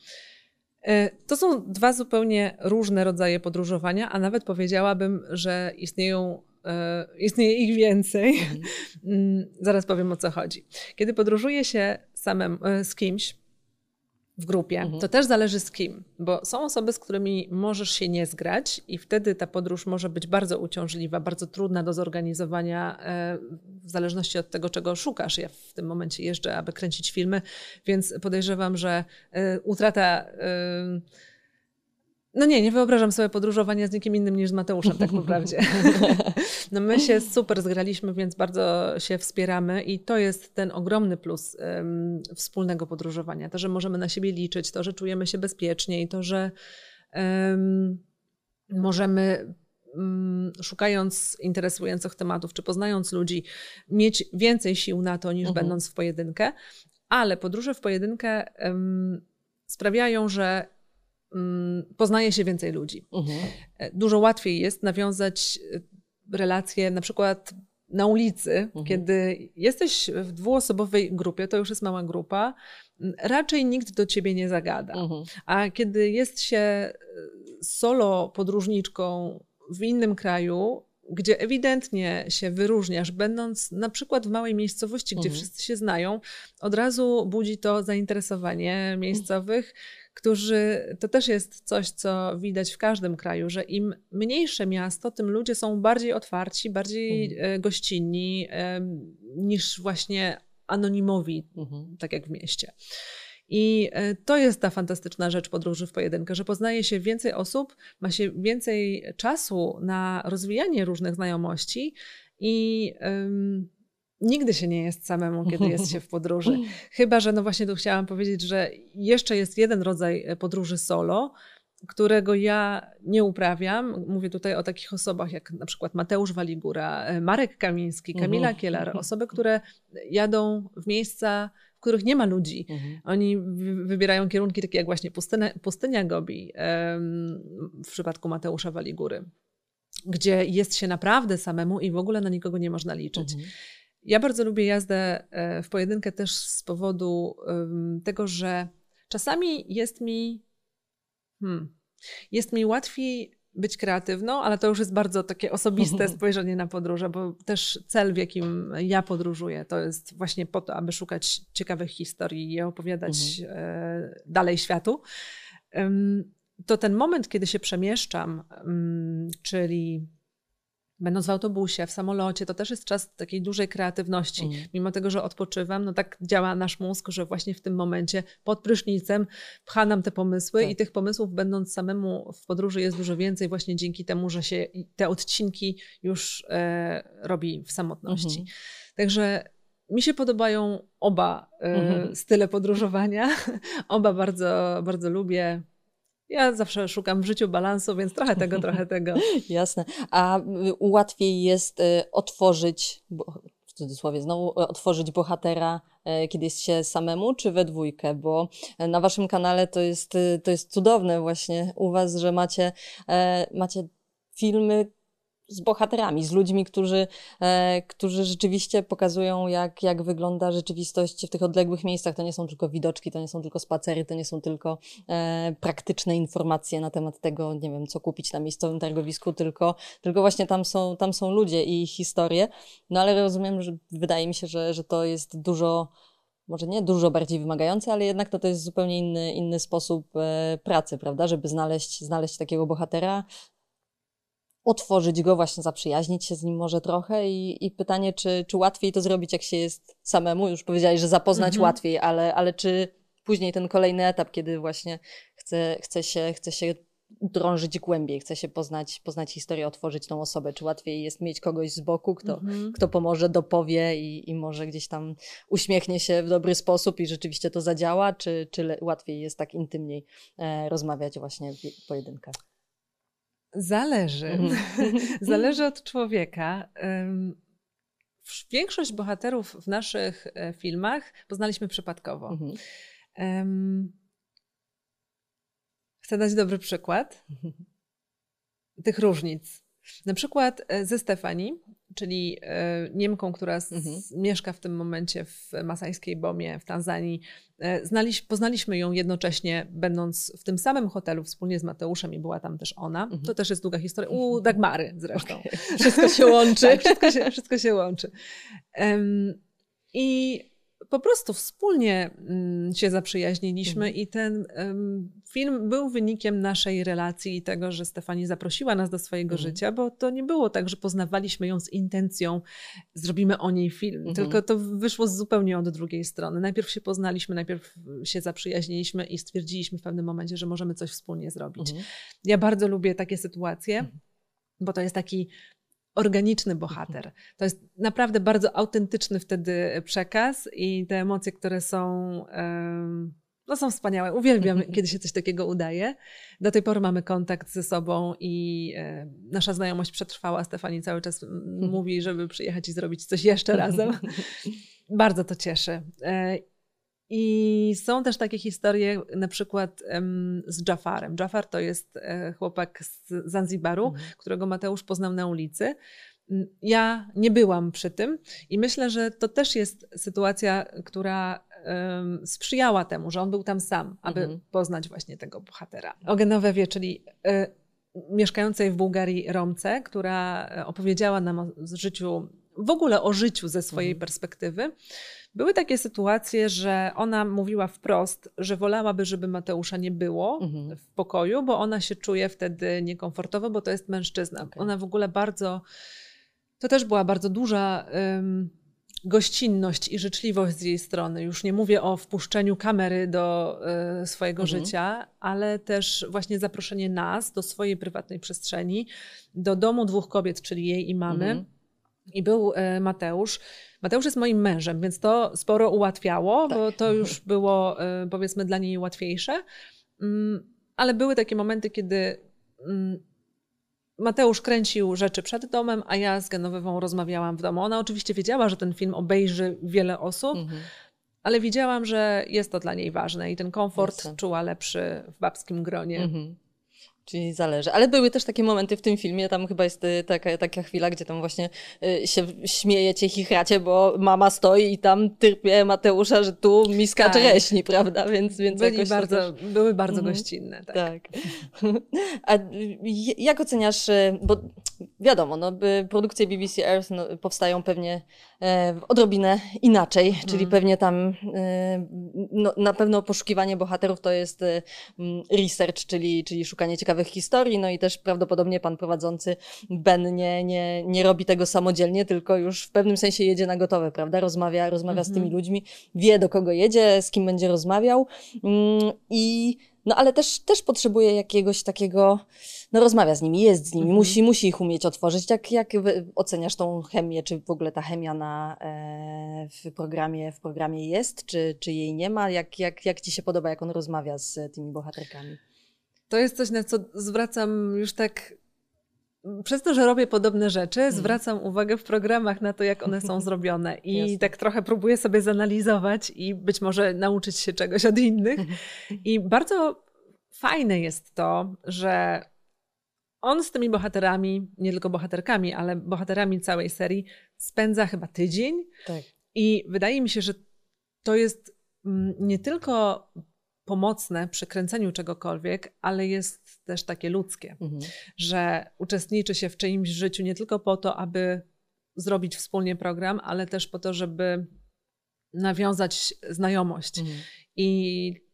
E, to są dwa zupełnie różne rodzaje podróżowania, a nawet powiedziałabym, że istnieją, e, istnieje ich więcej. Mhm. Mm, zaraz powiem o co chodzi. Kiedy podróżuje się samym, e, z kimś, w grupie. Mhm. To też zależy z kim, bo są osoby, z którymi możesz się nie zgrać i wtedy ta podróż może być bardzo uciążliwa, bardzo trudna do zorganizowania e, w zależności od tego, czego szukasz. Ja w tym momencie jeżdżę, aby kręcić filmy, więc podejrzewam, że e, utrata e, no nie, nie wyobrażam sobie podróżowania z nikim innym niż z Mateuszem, tak naprawdę. No my się super zgraliśmy, więc bardzo się wspieramy i to jest ten ogromny plus um, wspólnego podróżowania. To, że możemy na siebie liczyć, to, że czujemy się bezpiecznie i to, że um, możemy um, szukając interesujących tematów, czy poznając ludzi, mieć więcej sił na to, niż mhm. będąc w pojedynkę. Ale podróże w pojedynkę sprawiają, że Mm, poznaje się więcej ludzi. Mhm. E, dużo łatwiej jest nawiązać e, relacje na przykład na ulicy, mhm. kiedy jesteś w dwuosobowej grupie, to już jest mała grupa, raczej nikt do ciebie nie zagada. Mhm. A kiedy jest się e, solo podróżniczką w innym kraju, gdzie ewidentnie się wyróżniasz, będąc na przykład w małej miejscowości, gdzie mhm. wszyscy się znają, od razu budzi to zainteresowanie miejscowych, którzy, to też jest coś, co widać w każdym kraju, że im mniejsze miasto, tym ludzie są bardziej otwarci, bardziej mhm. E, gościnni niż właśnie anonimowi, mhm. tak jak w mieście. I e, to jest ta fantastyczna rzecz podróży w pojedynkę, że poznaje się więcej osób, ma się więcej czasu na rozwijanie różnych znajomości i nigdy się nie jest samemu, kiedy jest się w podróży. Chyba, że no właśnie tu chciałam powiedzieć, że jeszcze jest jeden rodzaj e, podróży solo, którego ja nie uprawiam. Mówię tutaj o takich osobach jak na przykład Mateusz Waligura, e, Marek Kamiński, Kamila mhm. Kielar, osoby, które jadą w miejsca, w których nie ma ludzi. Mhm. Oni wybierają kierunki takie jak właśnie pustynia, pustynia Gobi w przypadku Mateusza Waligury, gdzie jest się naprawdę samemu i w ogóle na nikogo nie można liczyć. Ja bardzo lubię jazdę e, w pojedynkę też z powodu tego, że czasami jest mi, hmm, jest mi łatwiej być kreatywną, ale to już jest bardzo takie osobiste spojrzenie na podróże, bo też cel, w jakim ja podróżuję, to jest właśnie po to, aby szukać ciekawych historii i je opowiadać mhm. dalej światu. To ten moment, kiedy się przemieszczam, czyli Będąc w autobusie, w samolocie, to też jest czas takiej dużej kreatywności. Mm. Mimo tego, że odpoczywam, no tak działa nasz mózg, że właśnie w tym momencie pod prysznicem pcha nam te pomysły tak. i tych pomysłów będąc samemu w podróży jest dużo więcej właśnie dzięki temu, że się te odcinki już e, robi w samotności. Mm -hmm. Także mi się podobają oba e, mm -hmm. style podróżowania. oba bardzo, bardzo lubię. Ja zawsze szukam w życiu balansu, więc trochę tego, trochę tego. Jasne. A y, łatwiej jest y, otworzyć, w cudzysłowie znowu, y, otworzyć bohatera, kiedy jest się samemu, czy we dwójkę? Bo na waszym kanale to jest, to jest cudowne właśnie u was, że macie, macie filmy, z bohaterami, z ludźmi, którzy, e, którzy rzeczywiście pokazują, jak, jak wygląda rzeczywistość w tych odległych miejscach. To nie są tylko widoczki, to nie są tylko spacery, to nie są tylko e, praktyczne informacje na temat tego, nie wiem, co kupić na miejscowym targowisku, tylko, tylko właśnie tam są, tam są ludzie i historie. No ale rozumiem, że wydaje mi się, że, że to jest dużo może nie dużo bardziej wymagające, ale jednak to, to jest zupełnie inny, inny sposób e, pracy, prawda? Żeby znaleźć, znaleźć takiego bohatera, otworzyć go, właśnie zaprzyjaźnić się z nim może trochę i, i pytanie, czy, czy łatwiej to zrobić, jak się jest samemu? Już powiedziałeś, że zapoznać mhm. łatwiej, ale, ale czy później ten kolejny etap, kiedy właśnie chce, chce, się, chce się drążyć głębiej, chce się poznać, poznać historię, otworzyć tą osobę. Czy łatwiej jest mieć kogoś z boku, kto, mhm. kto pomoże, dopowie i, i może gdzieś tam uśmiechnie się w dobry sposób i rzeczywiście to zadziała, czy, czy łatwiej jest tak intymniej e, rozmawiać właśnie w pojedynkę? Zależy. Mhm. Zależy od człowieka. Większość bohaterów w naszych e, filmach poznaliśmy przypadkowo. Mhm. Chcę dać dobry przykład tych różnic. Na przykład e, ze Stefani, czyli e, Niemką, która z, mhm. mieszka w tym momencie w masajskiej Bomie w Tanzanii. E, znaliś, poznaliśmy ją jednocześnie, będąc w tym samym hotelu wspólnie z Mateuszem i była tam też ona. Mhm. To też jest długa historia. U Dagmary zresztą. Okay. Wszystko się łączy. tak, wszystko się, wszystko się łączy. Um, I po prostu wspólnie mm, się zaprzyjaźniliśmy mhm. i ten film był wynikiem naszej relacji i tego, że Stefani zaprosiła nas do swojego mhm. życia, bo to nie było tak, że poznawaliśmy ją z intencją, zrobimy o niej film, mhm. tylko to wyszło zupełnie od drugiej strony. Najpierw się poznaliśmy, najpierw się zaprzyjaźniliśmy i stwierdziliśmy w pewnym momencie, że możemy coś wspólnie zrobić. Mhm. Ja bardzo lubię takie sytuacje, mhm. bo to jest taki organiczny bohater. To jest naprawdę bardzo autentyczny wtedy przekaz i te emocje, które są, no są wspaniałe. Uwielbiam, kiedy się coś takiego udaje. Do tej pory mamy kontakt ze sobą i nasza znajomość przetrwała. Stefani cały czas mówi, żeby przyjechać i zrobić coś jeszcze razem. bardzo to cieszy. E, i są też takie historie, na przykład um, z Jafarem. Jafar to jest e, chłopak z Zanzibaru, mhm. którego Mateusz poznał na ulicy. Ja nie byłam przy tym i myślę, że to też jest sytuacja, która um, sprzyjała temu, że on był tam sam, aby mhm. poznać właśnie tego bohatera. Ogenowe czyli y, mieszkającej w Bułgarii Romce, która opowiedziała nam o życiu, w ogóle o życiu ze swojej mhm. perspektywy. Były takie sytuacje, że ona mówiła wprost, że wolałaby, żeby Mateusza nie było mhm. w pokoju, bo ona się czuje wtedy niekomfortowo, bo to jest mężczyzna. Okay. Ona w ogóle bardzo. To też była bardzo duża. Um, gościnność i życzliwość z jej strony. Już nie mówię o wpuszczeniu kamery do y, swojego mhm. życia, ale też właśnie zaproszenie nas do swojej prywatnej przestrzeni, do domu dwóch kobiet, czyli jej i mamy. Mhm. I był y, Mateusz. Mateusz jest moim mężem, więc to sporo ułatwiało, tak. bo to już było y, powiedzmy dla niej łatwiejsze. Mm, ale były takie momenty, kiedy mm, Mateusz kręcił rzeczy przed domem, a ja z Genowewą rozmawiałam w domu. Ona oczywiście wiedziała, że ten film obejrzy wiele osób, mhm. ale widziałam, że jest to dla niej ważne i ten komfort Jasne. czuła lepszy w babskim gronie. Mhm. Czyli zależy. Ale były też takie momenty w tym filmie, tam chyba jest y, taka, taka chwila, gdzie tam właśnie y, się śmiejecie, chichracie, bo mama stoi i tam tyrpie Mateusza, że tu miska tak. czereśni, prawda? Więc, więc Byli bardzo, też... Były bardzo mhm. gościnne. Tak. tak. A jak oceniasz, y, bo wiadomo, no, produkcje BBC Earth no, powstają pewnie e, odrobinę inaczej, mhm. czyli pewnie tam no, na pewno poszukiwanie bohaterów to jest e, research, czyli, czyli szukanie ciekawych ciekawych historii, no i też prawdopodobnie pan prowadzący Ben nie, nie, nie robi tego samodzielnie, tylko już w pewnym sensie jedzie na gotowe, prawda? Rozmawia, rozmawia mhm. z tymi mhm. ludźmi, wie do kogo jedzie, z kim będzie rozmawiał mm, i no ale też, też potrzebuje jakiegoś takiego, no rozmawia z nimi, jest z nimi, mhm. musi, musi ich umieć otworzyć. Jak, jak oceniasz tą chemię, czy w ogóle ta chemia na, e, w, programie, w programie jest, czy, czy jej nie ma? Jak, jak, jak ci się podoba, jak on rozmawia z tymi bohaterkami? To jest coś, na co zwracam już tak. Przez to, że robię podobne rzeczy, hmm. zwracam uwagę w programach na to, jak one są zrobione. I Jasne. tak trochę próbuję sobie zanalizować i być może nauczyć się czegoś od innych. I bardzo fajne jest to, że on z tymi bohaterami, nie tylko bohaterkami, ale bohaterami całej serii, spędza chyba tydzień. Tak. I wydaje mi się, że to jest mm, nie tylko pomocne przy kręceniu czegokolwiek, ale jest też takie ludzkie, mhm. że uczestniczy się w czyimś życiu nie tylko po to, aby zrobić wspólnie program, ale też po to, żeby nawiązać znajomość. Mhm. I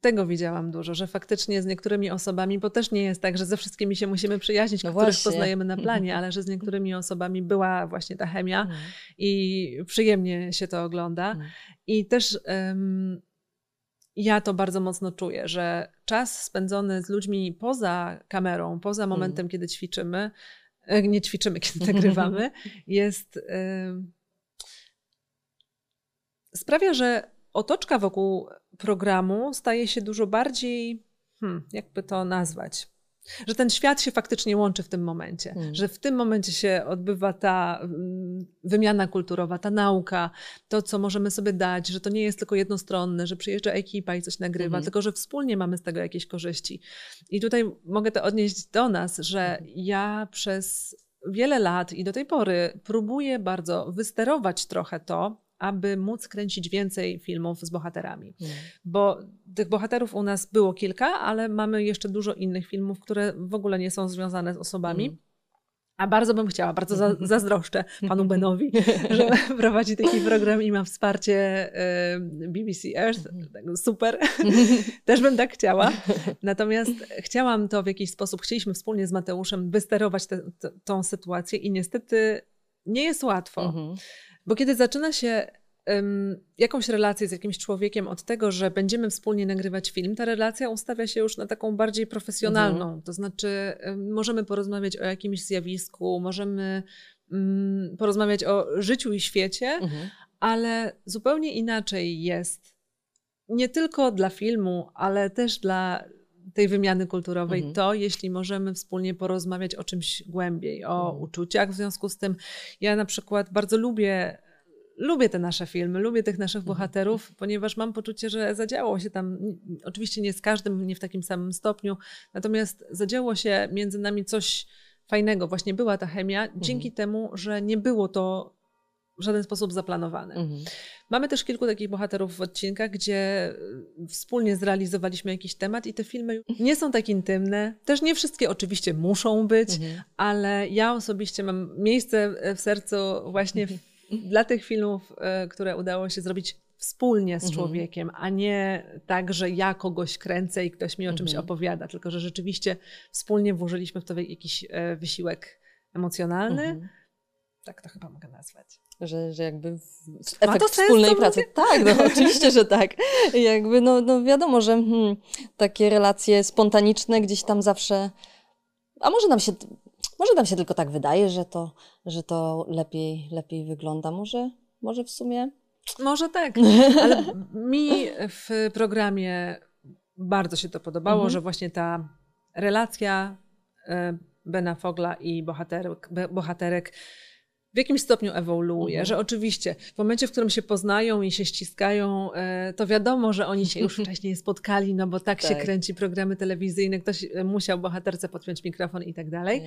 tego widziałam dużo, że faktycznie z niektórymi osobami, bo też nie jest tak, że ze wszystkimi się musimy przyjaźnić, no których właśnie. poznajemy na planie, ale że z niektórymi osobami była właśnie ta chemia mhm. i przyjemnie się to ogląda. Mhm. I też um, ja to bardzo mocno czuję, że czas spędzony z ludźmi poza kamerą, poza mhm. momentem, kiedy ćwiczymy, e, nie ćwiczymy, kiedy nagrywamy, jest. Sprawia, że otoczka wokół programu staje się dużo bardziej, hmm, jakby to nazwać, że ten świat się faktycznie łączy w tym momencie, hmm. że w tym momencie się odbywa ta mm, wymiana kulturowa, ta nauka, to, co możemy sobie dać, że to nie jest tylko jednostronne, że przyjeżdża ekipa i coś nagrywa, hmm. tylko że wspólnie mamy z tego jakieś korzyści. I tutaj mogę to odnieść do nas, że hmm. ja przez wiele lat i do tej pory próbuję bardzo wysterować trochę to, aby móc kręcić więcej filmów z bohaterami. Mm. Bo tych bohaterów u nas było kilka, ale mamy jeszcze dużo innych filmów, które w ogóle nie są związane z osobami. Mm. A bardzo bym chciała, bardzo za, zazdroszczę panu Benowi, że prowadzi taki program i ma wsparcie y, BBC Earth. Mhm. Tak, super. Też bym tak chciała. Natomiast chciałam to w jakiś sposób, chcieliśmy wspólnie z Mateuszem wysterować te, te, tą sytuację i niestety nie jest łatwo. Bo kiedy zaczyna się um, jakąś relację z jakimś człowiekiem od tego, że będziemy wspólnie nagrywać film, ta relacja ustawia się już na taką bardziej profesjonalną. Mhm. To znaczy, um, możemy porozmawiać o jakimś zjawisku, możemy um, porozmawiać o życiu i świecie, mhm. ale zupełnie inaczej jest nie tylko dla filmu, ale też dla tej wymiany kulturowej, mhm. to jeśli możemy wspólnie porozmawiać o czymś głębiej, o mhm. uczuciach w związku z tym. Ja na przykład bardzo lubię lubię te nasze filmy, lubię tych naszych mhm. bohaterów, ponieważ mam poczucie, że zadziało się tam, oczywiście nie z każdym, nie w takim samym stopniu, natomiast zadziało się między nami coś fajnego. Właśnie była ta chemia, mhm. dzięki temu, że nie było to w żaden sposób zaplanowane. Mhm. Mamy też kilku takich bohaterów w odcinkach, gdzie y, wspólnie zrealizowaliśmy jakiś temat i te filmy nie są tak intymne. Też nie wszystkie oczywiście muszą być, mhm. ale ja osobiście mam miejsce w sercu właśnie w, dla tych filmów, y, które udało się zrobić wspólnie z mhm. człowiekiem, a nie tak, że ja kogoś kręcę i ktoś mi o czymś mhm. opowiada, tylko że rzeczywiście wspólnie włożyliśmy w to jakiś e, wysiłek emocjonalny. Mhm. Tak to chyba mogę nazwać. Że, że jakby efekt wspólnej pracy. Mówię? Tak, no oczywiście, że tak. Jakby no, no wiadomo, że hmm, takie relacje spontaniczne gdzieś tam zawsze. A może nam się. Może nam się tylko tak wydaje, że to, że to lepiej, lepiej wygląda. Może, może w sumie. Może tak, ale mi w programie bardzo się to podobało, mhm. że właśnie ta relacja e, Bena Fogla i bohaterek, bohaterek w jakimś stopniu ewoluuje, mhm. że oczywiście w momencie, w którym się poznają i się ściskają, e, to wiadomo, że oni się już wcześniej spotkali, no bo tak, tak, się kręci programy telewizyjne, ktoś e, musiał bohaterce podpiąć mikrofon i tak dalej.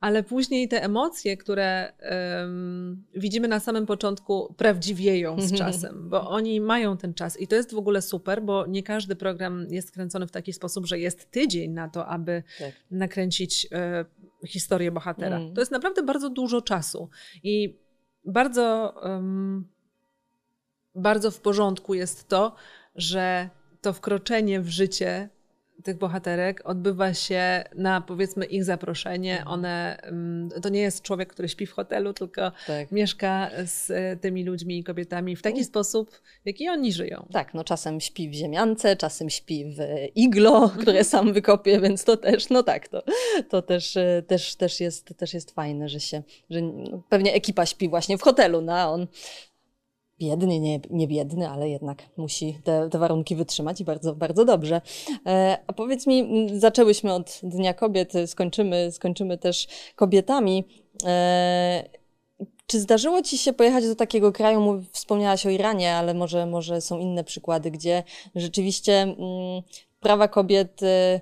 Ale później te emocje, które um, widzimy na samym początku, prawdziwieją z czasem, bo oni mają ten czas i to jest w ogóle super, bo nie każdy program jest kręcony w taki sposób, że jest tydzień na to, aby tak. nakręcić e, historię bohatera. Mm. To jest naprawdę bardzo dużo czasu i bardzo, um, bardzo w porządku jest to, że to wkroczenie w życie tych bohaterek odbywa się na powiedzmy ich zaproszenie. Mhm. One, mm, to nie jest człowiek, który śpi w hotelu, tylko tak. mieszka z e, tymi ludźmi i kobietami w taki mm. sposób, w jaki oni żyją. Tak, no czasem śpi w ziemiance, czasem śpi w iglo, które sam wykopie, więc to też, no tak, to, to też, e, też, też, jest, też jest fajne, że się, że pewnie ekipa śpi właśnie w hotelu, no a on biedny, nie, nie biedny, ale jednak musi te, te warunki wytrzymać i bardzo, bardzo dobrze. E, a powiedz mi, zaczęłyśmy od Dnia Kobiet, skończymy, skończymy też kobietami. E, czy zdarzyło Ci się pojechać do takiego kraju, wspomniałaś o Iranie, ale może, może są inne przykłady, gdzie rzeczywiście prawa kobiet y,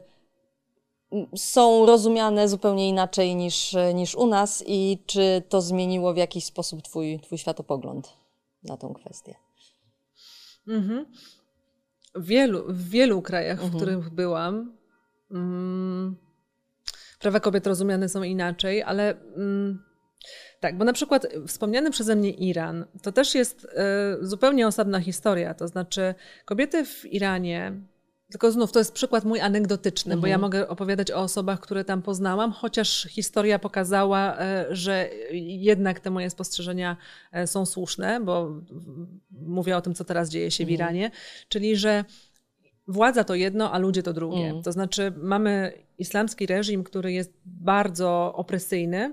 są rozumiane zupełnie inaczej niż, niż u nas i czy to zmieniło w jakiś sposób Twój, twój światopogląd? Na tą kwestię. Mhm. W, wielu, w wielu krajach, mhm. w których byłam, mm, prawa kobiet rozumiane są inaczej, ale mm, tak, bo na przykład wspomniany przeze mnie Iran to też jest y, zupełnie osobna historia. To znaczy, kobiety w Iranie tylko znów to jest przykład mój anegdotyczny, Mhm. bo ja mogę opowiadać o osobach, które tam poznałam, chociaż historia pokazała, e, że jednak te moje spostrzeżenia e, są słuszne, bo mówię o tym, co teraz dzieje się w Mhm. Iranie, czyli że władza to jedno, a ludzie to drugie. Mhm. To znaczy mamy islamski reżim, który jest bardzo opresyjny,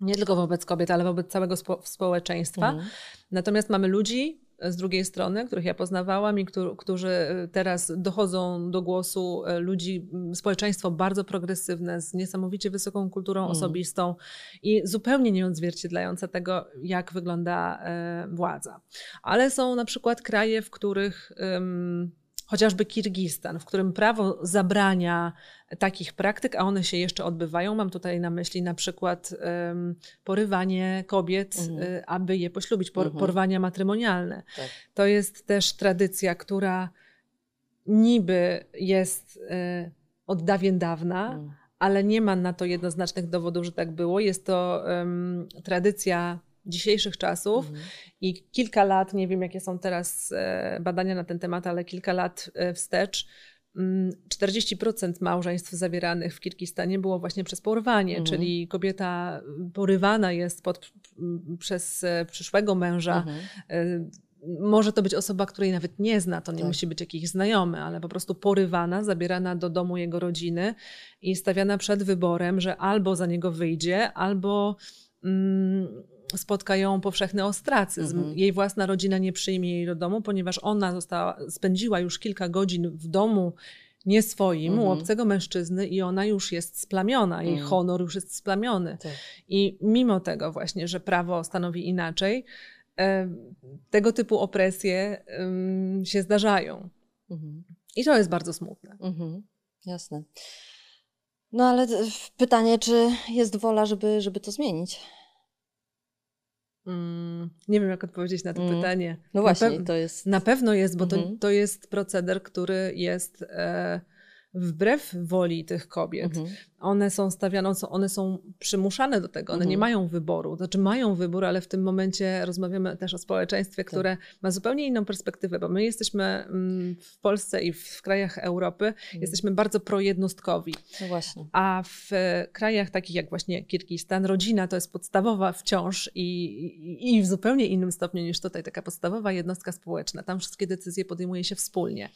nie tylko wobec kobiet, ale wobec całego spo- społeczeństwa. Mhm. Natomiast mamy ludzi z drugiej strony, których ja poznawałam i którzy, e, teraz dochodzą do głosu, e, ludzi, społeczeństwo bardzo progresywne, z niesamowicie wysoką kulturą Mm. osobistą i zupełnie nie odzwierciedlające tego, jak wygląda e, władza. Ale są na przykład kraje, w których em, chociażby Kirgistan, w którym prawo zabrania takich praktyk, a one się jeszcze odbywają. Mam tutaj na myśli na przykład em, porywanie kobiet, Mhm. y, aby je poślubić, por, Mhm. porwania matrymonialne. Tak. To jest też tradycja, która niby jest y, od dawien dawna, Mm. ale nie ma na to jednoznacznych dowodów, że tak było. Jest to em, tradycja dzisiejszych czasów Mhm. i kilka lat, nie wiem jakie są teraz e, badania na ten temat, ale kilka lat e, wstecz, mm, 40% małżeństw zawieranych w Kirgistanie było właśnie przez porwanie, Mhm. czyli kobieta porywana jest pod, m, przez e, przyszłego męża. Mhm. Może to być osoba, której nawet nie zna, to nie Tak. musi być jakiś znajomy, ale po prostu porywana, zabierana do domu jego rodziny i stawiana przed wyborem, że albo za niego wyjdzie, albo mm, spotka ją powszechny ostracyzm. Mhm. Jej własna rodzina nie przyjmie jej do domu, ponieważ ona została, spędziła już kilka godzin w domu nie swoim, u Mhm. obcego mężczyzny i ona już jest splamiona, jej Mhm. honor już jest splamiony. Tak. I mimo tego właśnie, że prawo stanowi inaczej, e, tego typu opresje się zdarzają. Mhm. I to jest bardzo smutne. Mhm. Jasne. No ale d- pytanie, czy jest wola, żeby, żeby to zmienić? Mm, nie wiem, jak odpowiedzieć na to Mm. pytanie. No właśnie, to jest... Na pewno jest, bo to, Mhm. to jest proceder, który jest e, wbrew woli tych kobiet. Mhm. One są stawiane, one są przymuszane do tego, one Mhm. nie mają wyboru. Znaczy mają wybór, ale w tym momencie rozmawiamy też o społeczeństwie, Tak. które ma zupełnie inną perspektywę, bo my jesteśmy mm, w Polsce i w krajach Europy, Mhm. jesteśmy bardzo projednostkowi. No właśnie. A w e, krajach takich jak właśnie Kirgistan, rodzina to jest podstawowa wciąż i, i, i w zupełnie innym stopniu niż tutaj, taka podstawowa jednostka społeczna. Tam wszystkie decyzje podejmuje się wspólnie.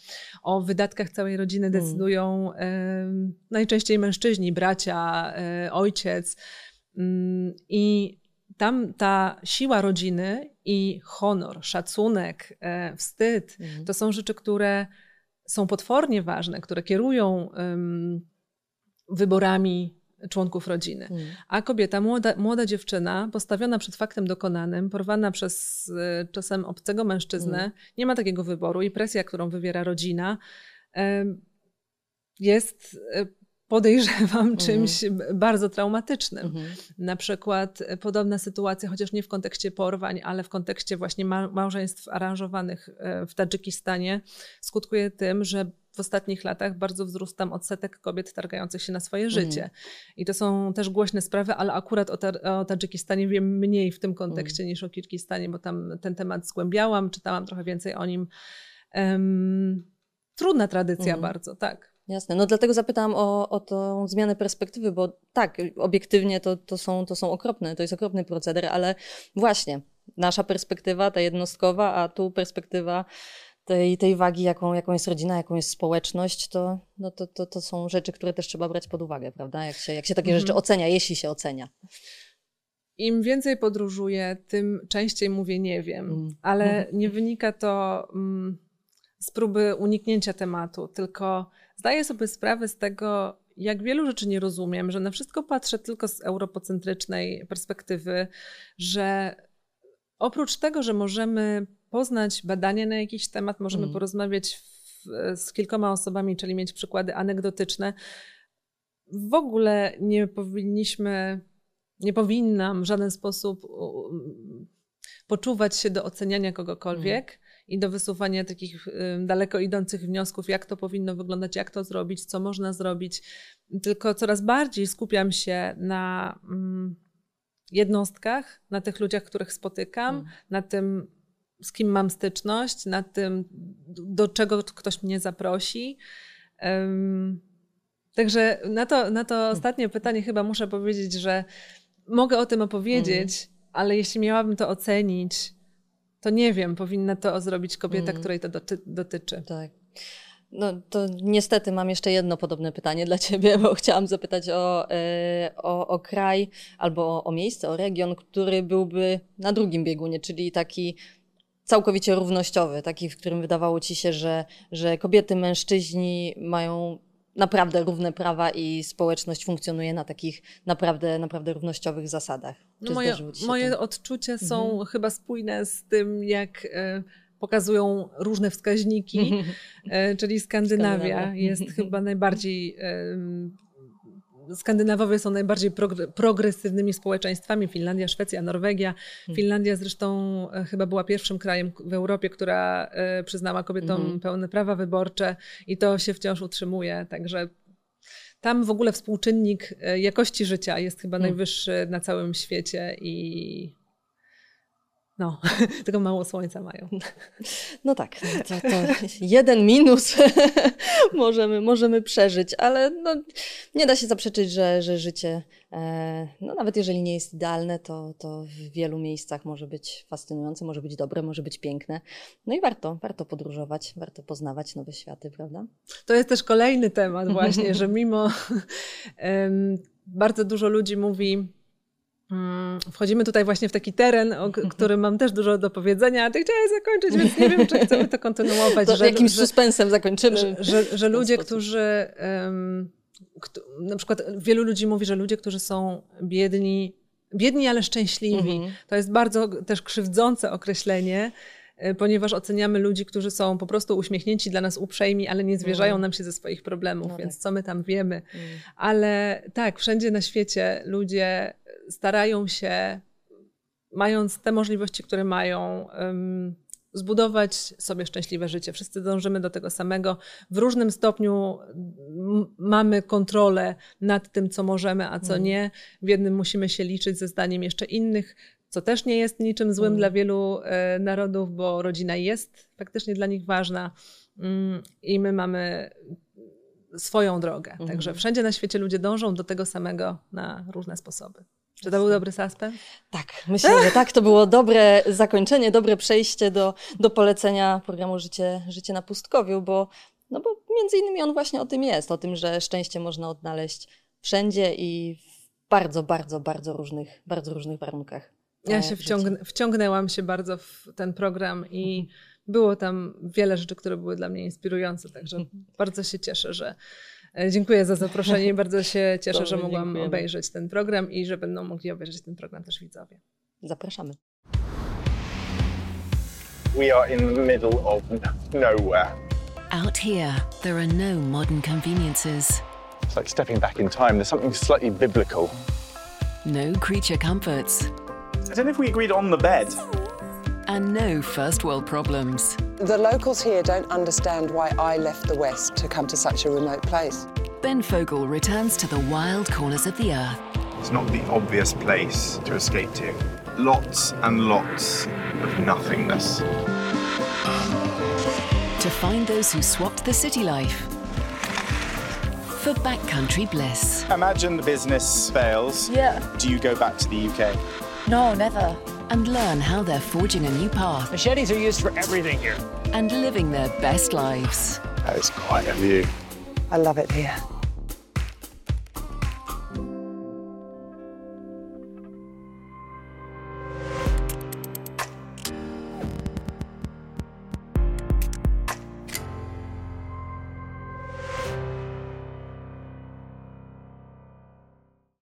O wydatkach całej rodziny Mm. decydują em, najczęściej mężczyźni, bracia, e, ojciec. Mm, I tam ta siła rodziny i honor, szacunek, e, wstyd, Mhm. to są rzeczy, które są potwornie ważne, które kierują wyborami członków rodziny. Mhm. A kobieta, młoda, młoda dziewczyna, postawiona przed faktem dokonanym, porwana przez e, czasem obcego mężczyznę, Mhm. nie ma takiego wyboru i presja, którą wywiera rodzina, jest, e, podejrzewam, czymś bardzo traumatycznym. Mhm. Na przykład e, podobna sytuacja, chociaż nie w kontekście porwań, ale w kontekście właśnie ma- małżeństw aranżowanych e, w Tadżykistanie, skutkuje tym, że w ostatnich latach bardzo wzrósł tam odsetek kobiet targających się na swoje Mhm. życie. I to są też głośne sprawy, ale akurat o, Tar- o Tadżykistanie wiem mniej w tym kontekście niż o Kirgistanie, bo tam ten temat zgłębiałam, czytałam trochę więcej o nim. Em, trudna tradycja Mhm. bardzo, tak. Jasne. No dlatego zapytałam o, o tą zmianę perspektywy, bo tak, obiektywnie to, to, są, to są okropne, to jest okropny proceder, ale właśnie nasza perspektywa, ta jednostkowa, a tu perspektywa tej, tej wagi, jaką, jaką jest rodzina, jaką jest społeczność, to, no to, to, to są rzeczy, które też trzeba brać pod uwagę, prawda? Jak się, jak się takie Mhm. rzeczy ocenia, jeśli się ocenia. Im więcej podróżuję, tym częściej mówię nie wiem, Mm. ale nie wynika to mm, z próby uniknięcia tematu, tylko zdaję sobie sprawę z tego, jak wielu rzeczy nie rozumiem, że na wszystko patrzę tylko z europocentrycznej perspektywy, że oprócz tego, że możemy poznać badania na jakiś temat, możemy Mm. porozmawiać w, z kilkoma osobami, czyli mieć przykłady anegdotyczne, w ogóle nie powinniśmy, nie powinnam w żaden sposób poczuwać się do oceniania kogokolwiek i do wysuwania takich daleko idących wniosków, jak to powinno wyglądać, jak to zrobić, co można zrobić. Tylko coraz bardziej skupiam się na mm, jednostkach, na tych ludziach, których spotykam, Mm. na tym, z kim mam styczność, nad tym, do czego ktoś mnie zaprosi. Um, także na to, na to ostatnie pytanie chyba muszę powiedzieć, że mogę o tym opowiedzieć, mm. ale jeśli miałabym to ocenić, to nie wiem, powinna to zrobić kobieta, mm. której to doty dotyczy. Tak. No to niestety mam jeszcze jedno podobne pytanie dla Ciebie, bo chciałam zapytać o, e, o, o kraj albo o, o miejsce, o region, który byłby na drugim biegunie, czyli taki całkowicie równościowy, taki, w którym wydawało Ci się, że, że kobiety, mężczyźni mają naprawdę równe prawa i społeczność funkcjonuje na takich naprawdę, naprawdę równościowych zasadach. No moje, moje odczucia są mhm. chyba spójne z tym, jak e, pokazują różne wskaźniki, e, czyli Skandynawia, Skandynawia. jest chyba najbardziej Skandynawowie są najbardziej progresywnymi społeczeństwami. Finlandia, Szwecja, Norwegia. Hmm. Finlandia zresztą e, chyba była pierwszym krajem w Europie, która przyznała kobietom mhm. pełne prawa wyborcze i to się wciąż utrzymuje. Także tam w ogóle współczynnik jakości życia jest chyba hmm. najwyższy na całym świecie i no, tylko mało słońca mają. No tak, no to, to jeden minus możemy, możemy przeżyć, ale no, nie da się zaprzeczyć, że, że życie, e, no, nawet jeżeli nie jest idealne, to, to w wielu miejscach może być fascynujące, może być dobre, może być piękne. No i warto, warto podróżować, warto poznawać nowe światy, prawda? To jest też kolejny temat właśnie, że mimo um, bardzo dużo ludzi mówi, wchodzimy tutaj właśnie w taki teren, o którym mam też dużo do powiedzenia, a ty chciałeś zakończyć, więc nie wiem, czy chcemy to kontynuować. To że, jakimś że, suspensem zakończymy. Że, że, że ludzie, którzy... Um, na przykład wielu ludzi mówi, że ludzie, którzy są biedni, biedni, ale szczęśliwi, mhm. to jest bardzo też krzywdzące określenie, e, ponieważ oceniamy ludzi, którzy są po prostu uśmiechnięci, dla nas uprzejmi, ale nie zwierzają mhm. nam się ze swoich problemów, no więc tak. co my tam wiemy. Mhm. Ale tak, wszędzie na świecie ludzie starają się, mając te możliwości, które mają, zbudować sobie szczęśliwe życie. Wszyscy dążymy do tego samego. W różnym stopniu mamy kontrolę nad tym, co możemy, a co mm. nie. W jednym musimy się liczyć ze zdaniem jeszcze innych, co też nie jest niczym złym mm. dla wielu e, narodów, bo rodzina jest faktycznie dla nich ważna mm, i my mamy swoją drogę. Także mhm. wszędzie na świecie ludzie dążą do tego samego na różne sposoby. Czy to był dobry suspens? Tak, myślę, że tak. To było dobre zakończenie, dobre przejście do, do polecenia programu Życie, Życie na Pustkowiu, bo, no bo między innymi on właśnie o tym jest, o tym, że szczęście można odnaleźć wszędzie i w bardzo, bardzo, bardzo różnych, bardzo różnych warunkach. Ja e, się wciągnę, wciągnęłam się bardzo w ten program i mhm. było tam wiele rzeczy, które były dla mnie inspirujące, także mhm. bardzo się cieszę, że dziękuję za zaproszenie i bardzo się cieszę, że mogłam dziękujemy. obejrzeć ten program i że będą mogli obejrzeć ten program też widzowie. Zapraszamy. We are in the middle of nowhere. Out here, there are no modern conveniences. It's like stepping back in time. There's something slightly biblical. No creature comforts. I don't know if we agreed on the bed. And no first world problems. The locals here don't understand why I left the West to come to such a remote place. Ben Fogel returns to the wild corners of the earth. It's not the obvious place to escape to. Lots and lots of nothingness. To find those who swapped the city life for backcountry bliss. Imagine the business fails. Yeah. Do you go back to the UK? No, never and learn how they're forging a new path. Machetes are used for everything here. And living their best lives. That is quite a view. I love it here.